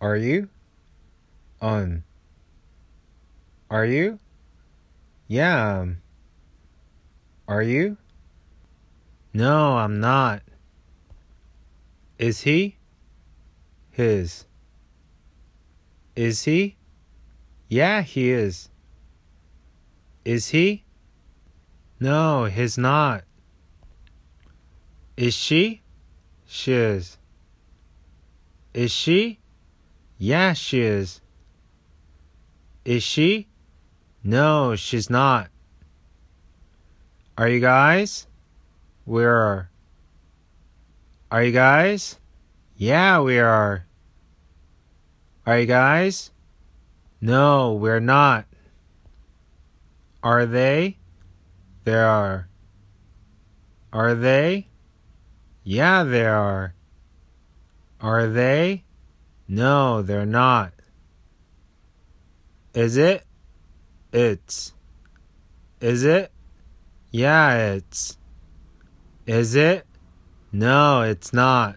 Are you? On. Are you? Yeah. Are you? No, I'm not. Is he? His. Is he? Yeah, he is. Is he? No, he's not. Is she? She is. Is she? Yeah, she is. Is she? No, she's not. Are you guys? We Are Are you guys? Yeah, we are. Are you guys? No, we're not. Are they? There are. Are they? Yeah, there are. Are they? No, they're not. Is it? It's. Is it? Yeah, it's. Is it? No, it's not.